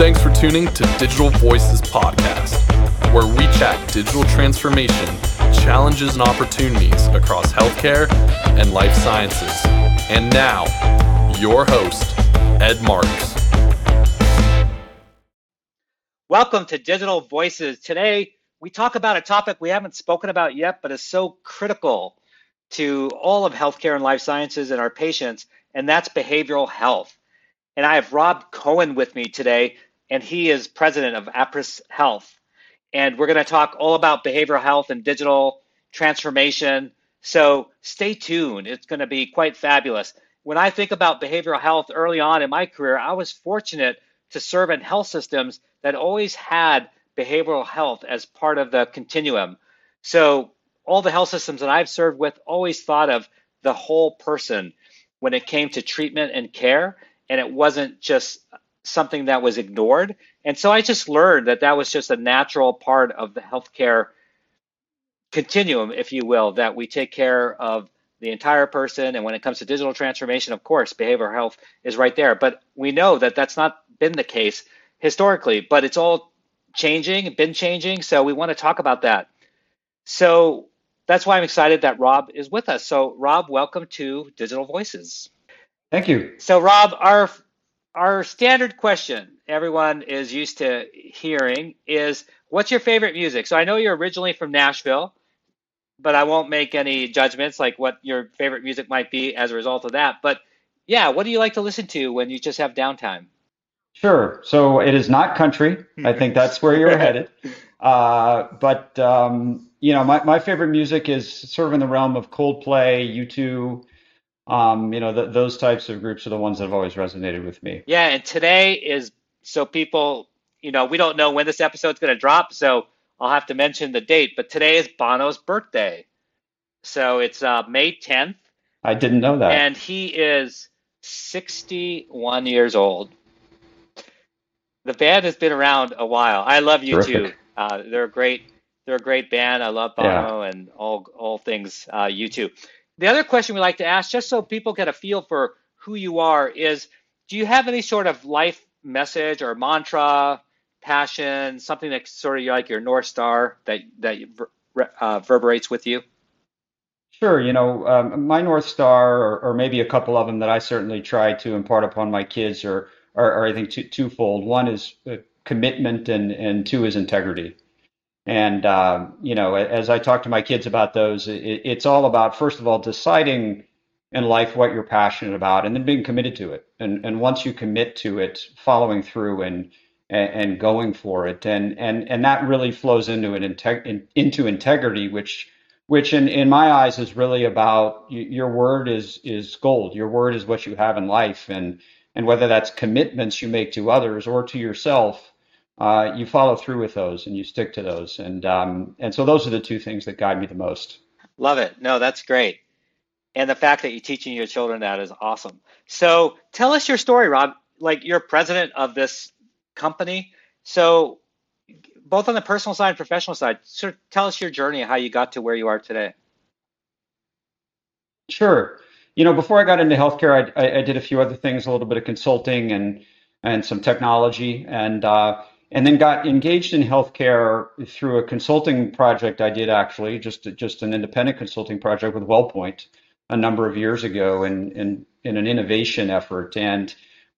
Thanks for tuning to Digital Voices Podcast, where we chat digital transformation, challenges, and opportunities across healthcare and life sciences. And now, your host, Ed Marx. Welcome to Digital Voices. Today, we talk about a topic we haven't spoken about yet, but is so critical to all of healthcare and life sciences and our patients, and that's behavioral health. And I have Rob Cohen with me today, and he is president of Appriss Health. And we're going to talk all about behavioral health and digital transformation. So stay tuned. It's going to be quite fabulous. When I think about behavioral health early on in my career, I was fortunate to serve in health systems that always had behavioral health as part of the continuum. So all the health systems that I've served with always thought of the whole person when it came to treatment and care, and it wasn't just something that was ignored. And so I just learned that that was just a natural part of the healthcare continuum, if you will, that we take care of the entire person. And when it comes to digital transformation, of course, behavioral health is right there. But we know that that's not been the case historically, but it's all changing, been changing. So we want to talk about that. So that's why I'm excited that Rob is with us. So, Rob, welcome to Digital Voices. Thank you. So, Rob, our our standard question everyone is used to hearing is what's your favorite music? So I know you're originally from Nashville, but I won't make any judgments like what your favorite music might be as a result of that. But yeah, what do you like to listen to when you just have downtime? Sure. So it is not country. I think that's where you're headed. Uh, but um, you know, my, my favorite music is sort of in the realm of Coldplay, U2, um, you know, the, those types of groups are the ones that have always resonated with me. Yeah, and today is so people, you know, we don't know when this episode's going to drop, so I'll have to mention the date. But today is Bono's birthday, so it's uh, May 10th. I didn't know that. And he is 61 years old. The band has been around a while. I love U2. Uh, they're a great, they're a great band. I love Bono yeah. and all all things uh, U2. The other question we like to ask, just so people get a feel for who you are, is do you have any sort of life message or mantra, passion, something that's sort of like your North Star that, that uh, with you? Sure. You know, um, my North Star, or, or, maybe a couple of them that I certainly try to impart upon my kids, are, are, are I think, two, twofold. One is uh, commitment, and, and two is integrity. And, uh, you know, as I talk to my kids about those, it, it's all about, first of all, deciding in life what you're passionate about and then being committed to it. And, and once you commit to it, following through and, and, going for it. And, and, and that really flows into an integ- in, into integrity, which, which in, in my eyes is really about your word is, is gold. Your word is what you have in life. And, and whether that's commitments you make to others or to yourself, uh, you follow through with those and you stick to those. And um, and so those are the two things that guide me the most. Love it. No, that's great. And the fact that you're teaching your children that is awesome. So tell us your story, Rob. Like you're president of this company. So both on the personal side and professional side, sort of tell us your journey, how you got to where you are today. Sure. You know, before I got into healthcare, I, I, I did a few other things, a little bit of consulting and and some technology. And uh, and then got engaged in healthcare through a consulting project I did actually, just just an independent consulting project with WellPoint a number of years ago in, in, in an innovation effort. And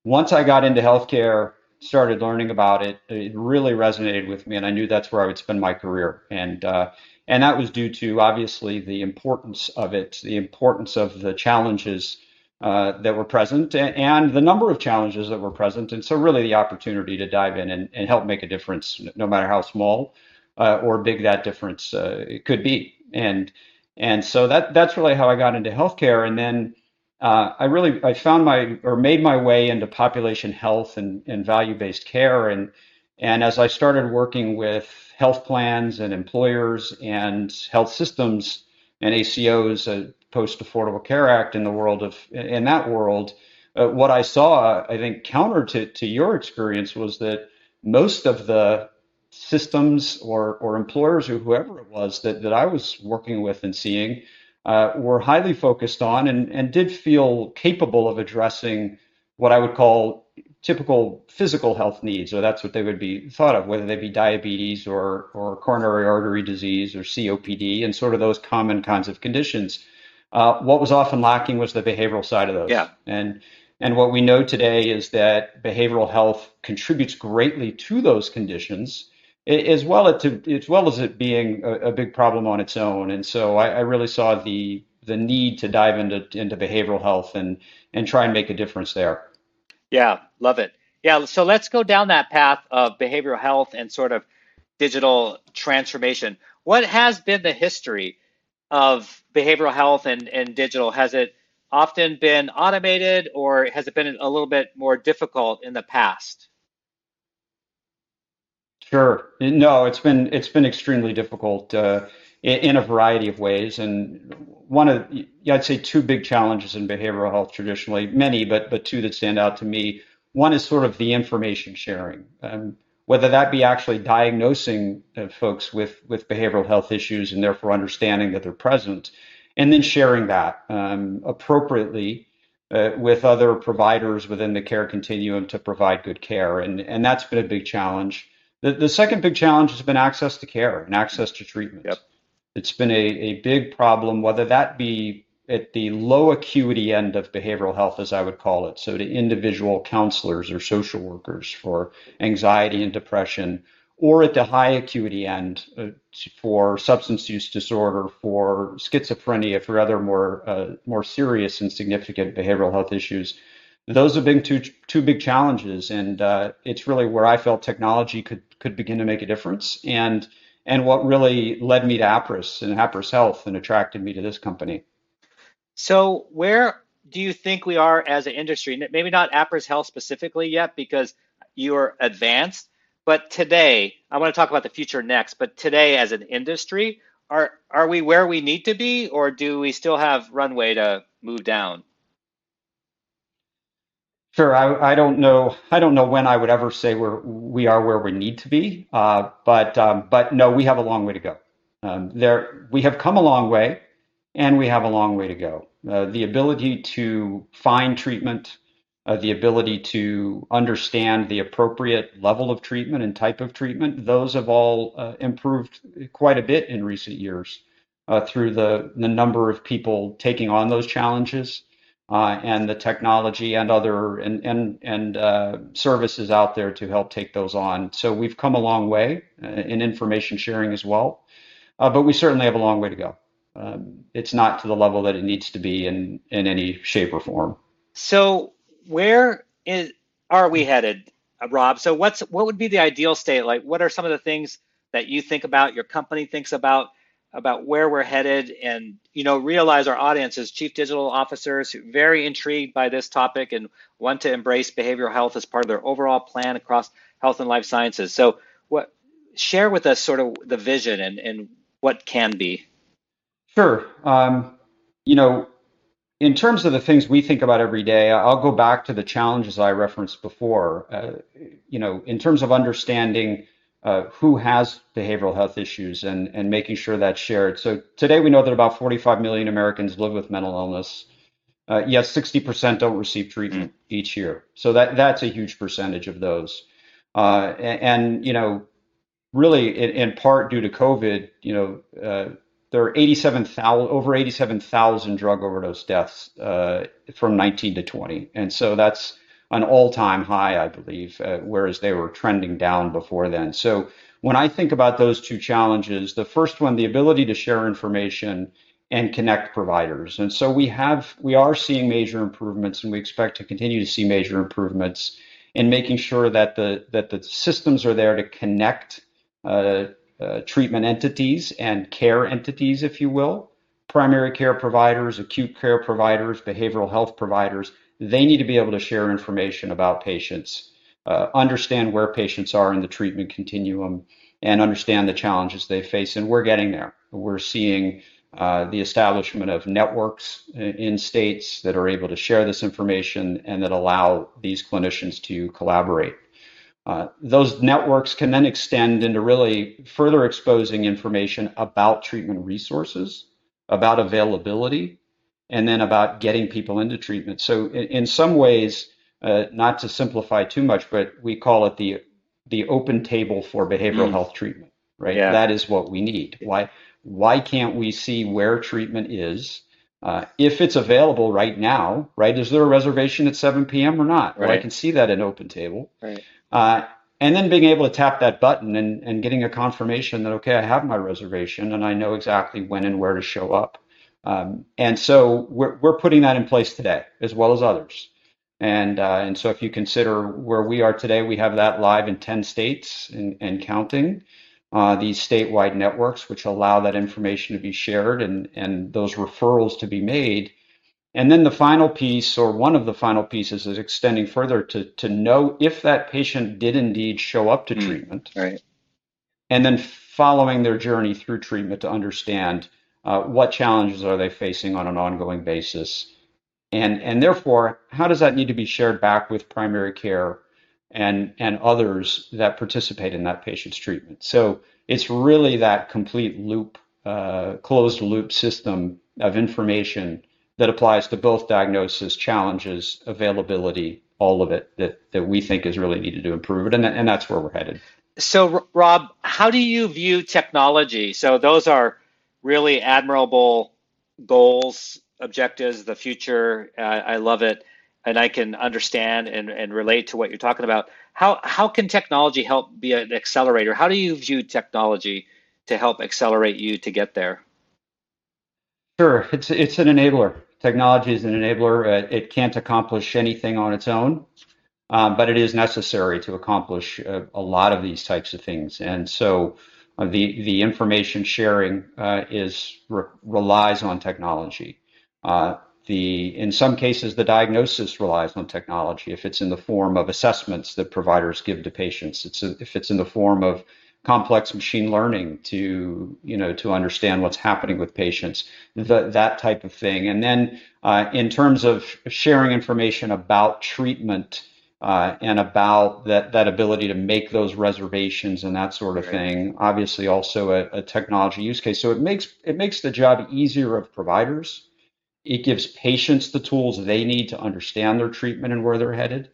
once I got into healthcare, started learning about it, it really resonated with me, and I knew that's where I would spend my career. And uh, and that was due to obviously the importance of it, the importance of the challenges uh, that were present and the number of challenges that were present. And so, really, the opportunity to dive in and, and help make a difference, no matter how small uh, or big that difference uh, could be. And and so that that's really how I got into healthcare. And then uh, I really I found my or made my way into population health and, and value based care. And and as I started working with health plans and employers and health systems and ACOs, uh, Post Affordable Care Act in the world of in that world, uh, what I saw, I think, counter to, to your experience was that most of the systems or, or employers or whoever it was that, that I was working with and seeing uh, were highly focused on and, and did feel capable of addressing what I would call typical physical health needs, or that's what they would be thought of, whether they be diabetes or, or coronary artery disease or COPD and sort of those common kinds of conditions. Uh, what was often lacking was the behavioral side of those. Yeah. And and what we know today is that behavioral health contributes greatly to those conditions, as well as, to, as, well as it being a, a, big problem on its own. And so I, I really saw the the need to dive into into behavioral health and and try and make a difference there. Yeah, love it. Yeah, so let's go down that path of behavioral health and sort of digital transformation. What has been the history of behavioral health and, and digital? Has it often been automated or has it been a little bit more difficult in the past? Sure. No, it's been it's been extremely difficult uh, in, a variety of ways, and one of I'd say two big challenges in behavioral health traditionally, many, but but two that stand out to me. One is sort of the information sharing. Um, whether that be actually diagnosing uh, folks with, with behavioral health issues and therefore understanding that they're present, and then sharing that um, appropriately uh, with other providers within the care continuum to provide good care. And, and that's been a big challenge. The, the second big challenge has been access to care and access to treatment. Yep. It's been a, a big problem, whether that be at the low acuity end of behavioral health, as I would call it, so to individual counselors or social workers for anxiety and depression, or at the high acuity end uh, for substance use disorder, for schizophrenia, for other more uh, more serious and significant behavioral health issues. Those have been two two big challenges, and uh, it's really where I felt technology could could begin to make a difference, and and what really led me to Appriss and Appriss Health and attracted me to this company. So where do you think we are as an industry? Maybe not Appriss Health specifically yet because you're advanced, but today, I want to talk about the future next, but today as an industry, are are we where we need to be or do we still have runway to move down? Sure, I, I don't know. I don't know when I would ever say we're we are where we need to be, uh, but um, but no, we have a long way to go. Um, there, we have come a long way and we have a long way to go. Uh, the ability to find treatment, uh, the ability to understand the appropriate level of treatment and type of treatment, those have all uh, improved quite a bit in recent years uh, through the, the number of people taking on those challenges. Uh, and the technology and other and and and uh, services out there to help take those on. So we've come a long way in information sharing as well, but we certainly have a long way to go um, it's not to the level that it needs to be in in any shape or form. So where is are we headed, Rob? So what's what would be the ideal state? Like, what are some of the things that you think about, your company thinks about about where we're headed, and you know, realize our audience is chief digital officers very intrigued by this topic and want to embrace behavioral health as part of their overall plan across health and life sciences. So, what share with us sort of the vision and and what can be. Sure. Um, you know, in terms of the things we think about every day, I'll go back to the challenges I referenced before. Uh, you know, in terms of understanding uh, who has behavioral health issues and, and making sure that's shared. So today we know that about 45 million Americans live with mental illness. Uh, yet 60% don't receive treatment mm. each year. So that that's a huge percentage of those. Uh, and, and, you know, really in, in, part due to COVID, you know, uh, there are 87,000 over 87,000 drug overdose deaths uh, from 19 to 20, and so that's an all-time high, I believe, uh, whereas they were trending down before then. So when I think about those two challenges, the first one, the ability to share information and connect providers, and so we have we are seeing major improvements, and we expect to continue to see major improvements in making sure that the that the systems are there to connect. Uh, uh, treatment entities and care entities, if you will, primary care providers, acute care providers, behavioral health providers, they need to be able to share information about patients, uh, understand where patients are in the treatment continuum, and understand the challenges they face. And we're getting there. We're seeing uh, the establishment of networks in states that are able to share this information and that allow these clinicians to collaborate. Uh, those networks can then extend into really further exposing information about treatment resources, about availability, and then about getting people into treatment. So, in, in some ways, uh, not to simplify too much, but we call it the the open table for behavioral mm. health treatment, right? Yeah. That is what we need. Why why can't we see where treatment is? Uh, if it's available right now, right? Is there a reservation at 7 p.m. or not? Right. Well, I can see that in Open Table. Right. Uh, and then being able to tap that button and, and getting a confirmation that okay, I have my reservation and I know exactly when and where to show up. Um, and so we're we're putting that in place today as well as others. And uh, and so if you consider where we are today, we have that live in 10 states and, and counting uh, these statewide networks, which allow that information to be shared and, and those referrals to be made. And then the final piece, or one of the final pieces, is extending further to, to know if that patient did indeed show up to mm, treatment. Right. And then following their journey through treatment to understand uh, what challenges are they facing on an ongoing basis. And, and therefore, how does that need to be shared back with primary care and and others that participate in that patient's treatment. So it's really that complete loop, uh, closed loop system of information that applies to both diagnosis, challenges, availability, all of it that that we think is really needed to improve it, and and that's where we're headed. So Rob, how do you view technology? So those are really admirable goals, objectives, the future. Uh, I love it and I can understand and, and relate to what you're talking about. How how can technology help be an accelerator? How do you view technology to help accelerate you to get there? Sure, it's it's an enabler. Technology is an enabler. Uh, it can't accomplish anything on its own, um, but it is necessary to accomplish a, a, lot of these types of things. And so, uh, the the information sharing uh, is re- relies on technology. Uh, the in some cases the diagnosis relies on technology. If it's in the form of assessments that providers give to patients it's a, if it's in the form of complex machine learning to you know to understand what's happening with patients the, that type of thing. And then uh, in terms of sharing information about treatment uh, and about that that ability to make those reservations and that sort of thing obviously also a, a technology use case. So it makes it makes the job easier of providers it gives patients the tools they need to understand their treatment and where they're headed.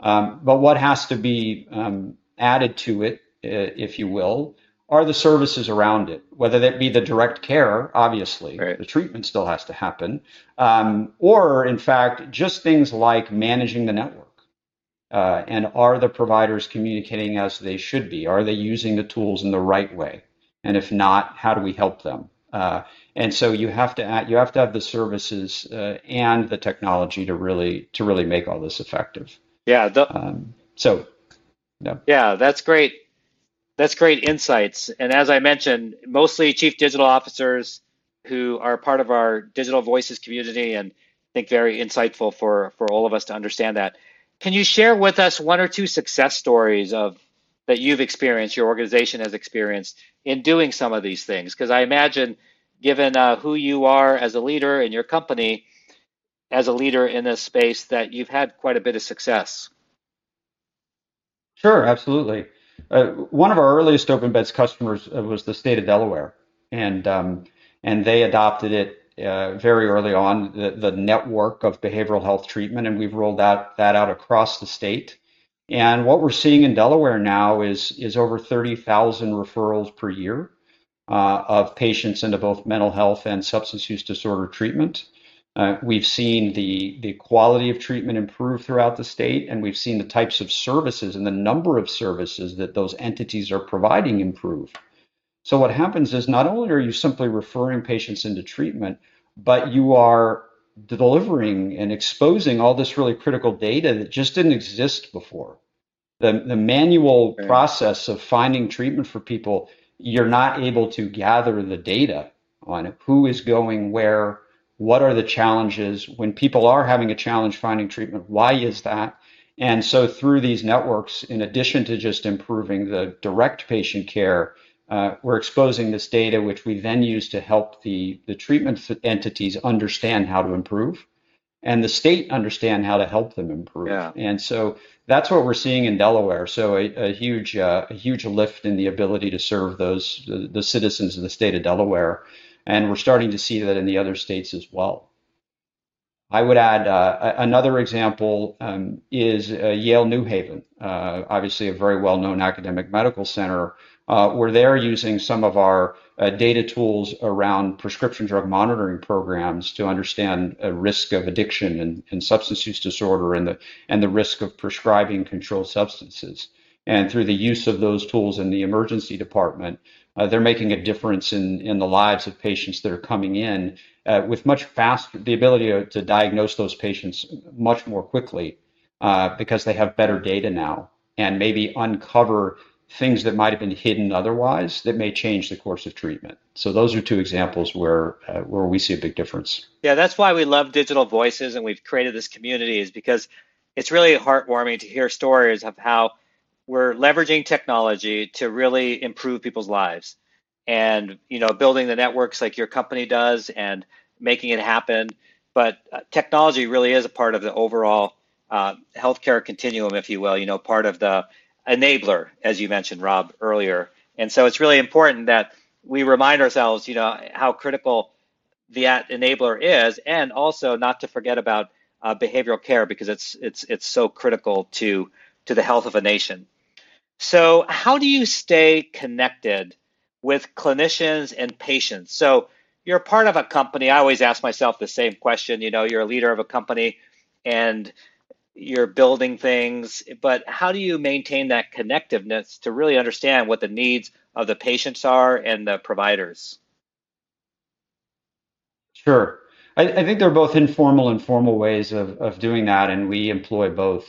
Um, but what has to be um, added to it, uh, if you will, are the services around it, whether that be the direct care, obviously, right. the treatment still has to happen, um, or in fact, just things like managing the network. Uh, and are the providers communicating as they should be? Are they using the tools in the right way? And if not, how do we help them? Uh, and so you have to add, you have to have the services uh, and the technology to really to really make all this effective. Yeah. The, um, so. Yeah. yeah, that's great. That's great insights. And as I mentioned, mostly chief digital officers who are part of our digital voices community and I think very insightful for for all of us to understand that. Can you share with us one or two success stories of that you've experienced, your organization has experienced in doing some of these things? Because I imagine given uh, who you are as a leader in your company, as a leader in this space, that you've had quite a bit of success. Sure, absolutely. Uh, one of our earliest open beds customers uh, was the state of Delaware, and um, and they adopted it uh, very early on, the, the network of behavioral health treatment, and we've rolled out that out across the state. And what we're seeing in Delaware now is is over 30,000 referrals per year uh, of patients into both mental health and substance use disorder treatment. Uh, we've seen the, the quality of treatment improve throughout the state, and we've seen the types of services and the number of services that those entities are providing improve. So, what happens is not only are you simply referring patients into treatment, but you are delivering and exposing all this really critical data that just didn't exist before. The, the manual process of finding treatment for people you're not able to gather the data on who is going where, what are the challenges, when people are having a challenge finding treatment, why is that? And so through these networks, in addition to just improving the direct patient care, uh, we're exposing this data, which we then use to help the, the treatment entities understand how to improve and the state understand how to help them improve. Yeah. And so that's what we're seeing in Delaware. So a, a huge uh, a huge lift in the ability to serve those the, the, citizens of the state of Delaware, and we're starting to see that in the other states as well. I would add uh, another example um, is uh, Yale New Haven, uh, obviously a very well known academic medical center, uh, where they're using some of our uh, data tools around prescription drug monitoring programs to understand a risk of addiction and, and substance use disorder and the, and the risk of prescribing controlled substances. And through the use of those tools in the emergency department, uh, they're making a difference in, in the lives of patients that are coming in uh, with much faster, the ability to, to, diagnose those patients much more quickly uh, because they have better data now and maybe uncover things that might have been hidden otherwise that may change the course of treatment. So those are two examples where uh, where we see a big difference. Yeah, that's why we love digital voices and we've created this community is because it's really heartwarming to hear stories of how we're leveraging technology to really improve people's lives and you know building the networks like your company does and making it happen but uh, technology really is a part of the overall uh, healthcare continuum if you will you know part of the enabler as you mentioned rob earlier and so it's really important that we remind ourselves you know how critical that enabler is and also not to forget about uh, behavioral care because it's it's it's so critical to to the health of a nation so, how do you stay connected with clinicians and patients? So, you're part of a company. I always ask myself the same question. You know, you're a leader of a company and you're building things, but how do you maintain that connectiveness to really understand what the needs of the patients are and the providers? Sure. I, I think there are both informal and formal ways of, of doing that, and we employ both.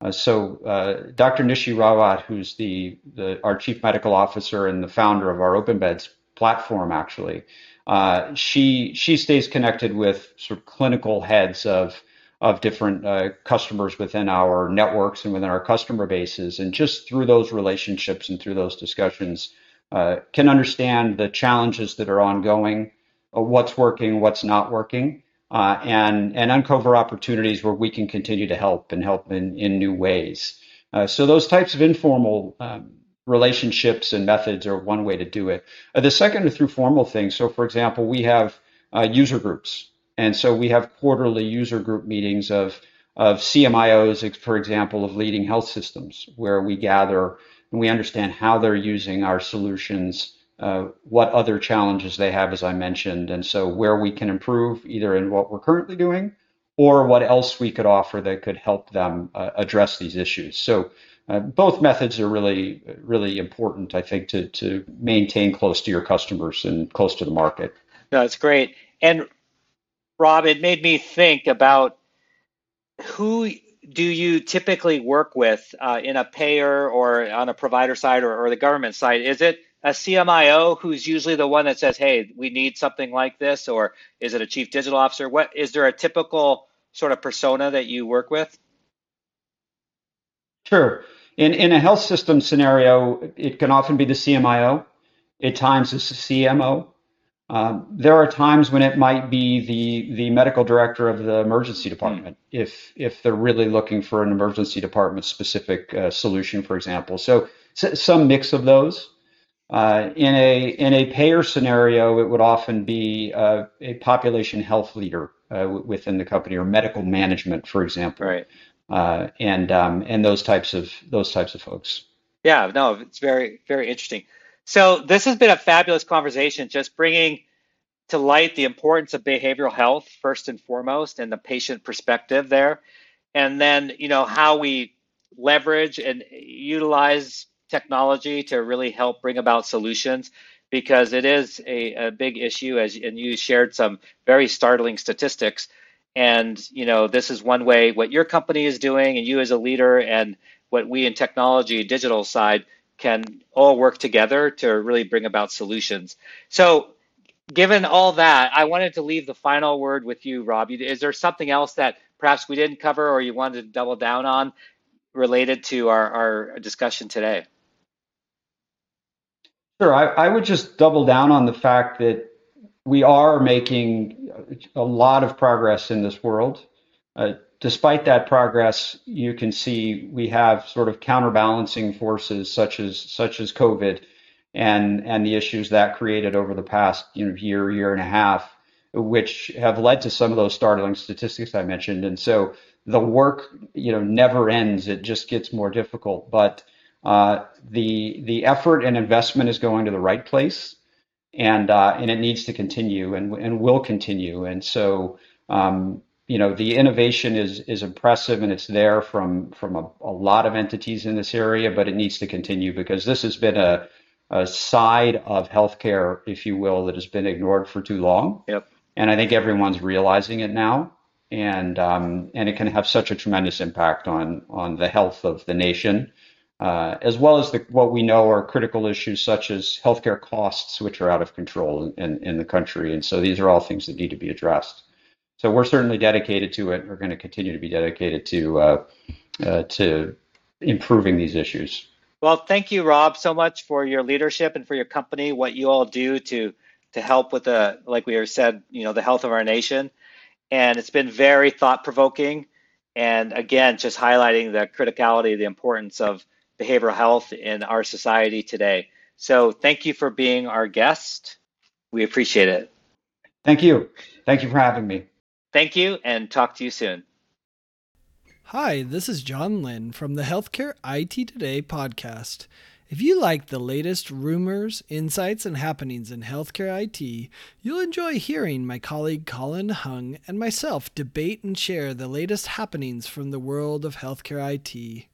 Uh, so uh, Dr. Nishi Rawat, who's the, the, our chief medical officer and the founder of our Open Beds platform, actually, uh, she she stays connected with sort of clinical heads of of different uh, customers within our networks and within our customer bases, and just through those relationships and through those discussions, uh, can understand the challenges that are ongoing, uh, what's working, what's not working uh, and and uncover opportunities where we can continue to help and help in in new ways. Uh, so those types of informal um, relationships and methods are one way to do it. Uh, the second are through formal things. So, for example, we have user groups, and so we have quarterly user group meetings of of CMIOs, for example, of leading health systems, where we gather and we understand how they're using our solutions uh, what other challenges they have, as I mentioned, and so where we can improve either in what we're currently doing or what else we could offer that could help them uh, address these issues. So uh, both methods are really, really important, I think, to, to maintain close to your customers and close to the market. No, that's great. And Rob, it made me think about who do you typically work with uh, in a payer or on a provider side or, or the government side? Is it a CMIO who's usually the one that says, "Hey, we need something like this," or is it a chief digital officer? What is there a typical sort of persona that you work with? Sure. In in a health system scenario, it can often be the CMIO. At times, it's the CMO. Um, there are times when it might be the the medical director of the emergency department mm. if if they're really looking for an emergency department specific uh, solution, for example. So, so, some mix of those. Uh, in a in a payer scenario, it would often be uh, a population health leader uh, within the company or medical management, for example, right? Uh, and um, and those types of those types of folks. Yeah, no, it's very very interesting. So this has been a fabulous conversation, just bringing to light the importance of behavioral health first and foremost, and the patient perspective there, and then you know how we leverage and utilize technology to really help bring about solutions because it is a, a big issue as and you shared some very startling statistics. And you know this is one way what your company is doing and you as a leader and what we in technology digital side can all work together to really bring about solutions so given all that i wanted to leave the final word with you rob is there something else that perhaps we didn't cover or you wanted to double down on related to our, our discussion today Sure. I, I would just double down on the fact that we are making a lot of progress in this world. Uh, despite that progress, you can see we have sort of counterbalancing forces such as such as COVID and and the issues that created over the past you know year year and a half. which have led to some of those startling statistics I mentioned. And so the work, you know, never ends. It just gets more difficult. But uh, the the effort and investment is going to the right place, and uh, and it needs to continue and and will continue. And so um, you know the innovation is is impressive and it's there from from a, a lot of entities in this area, but it needs to continue because this has been a a side of healthcare, if you will, that has been ignored for too long. Yep. And I think everyone's realizing it now and um, and it can have such a tremendous impact on on the health of the nation, uh, as well as the, what we know are critical issues such as healthcare costs, which are out of control in, in the country. And so these are all things that need to be addressed. So we're certainly dedicated to it. We're going to continue to be dedicated to uh, uh, to improving these issues. Well, thank you, Rob, so much for your leadership and for your company, what you all do to to help with the, like we said, you know, the health of our nation and it's been very thought provoking. And again, just highlighting the criticality, the importance of behavioral health in our society today. So thank you for being our guest. We appreciate it. Thank you. Thank you for having me. Thank you and talk to you soon. Hi, this is John Lynn from the Healthcare IT Today podcast. If you like the latest rumors, insights, and happenings in healthcare IT, you'll enjoy hearing my colleague Colin Hung and myself debate and share the latest happenings from the world of healthcare IT.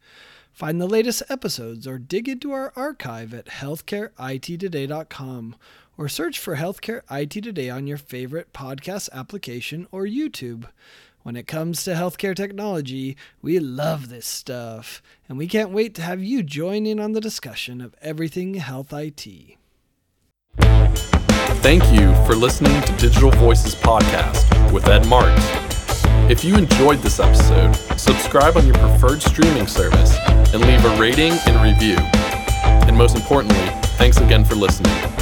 Find the latest episodes or dig into our archive at healthcareittoday.com or search for Healthcare IT Today on your favorite podcast application or YouTube. When it comes to healthcare technology, we love this stuff, and we can't wait to have you join in on the discussion of everything health IT. Thank you for listening to Digital Voices Podcast with Ed Marx. If you enjoyed this episode, subscribe on your preferred streaming service and leave a rating and review. And most importantly, thanks again for listening.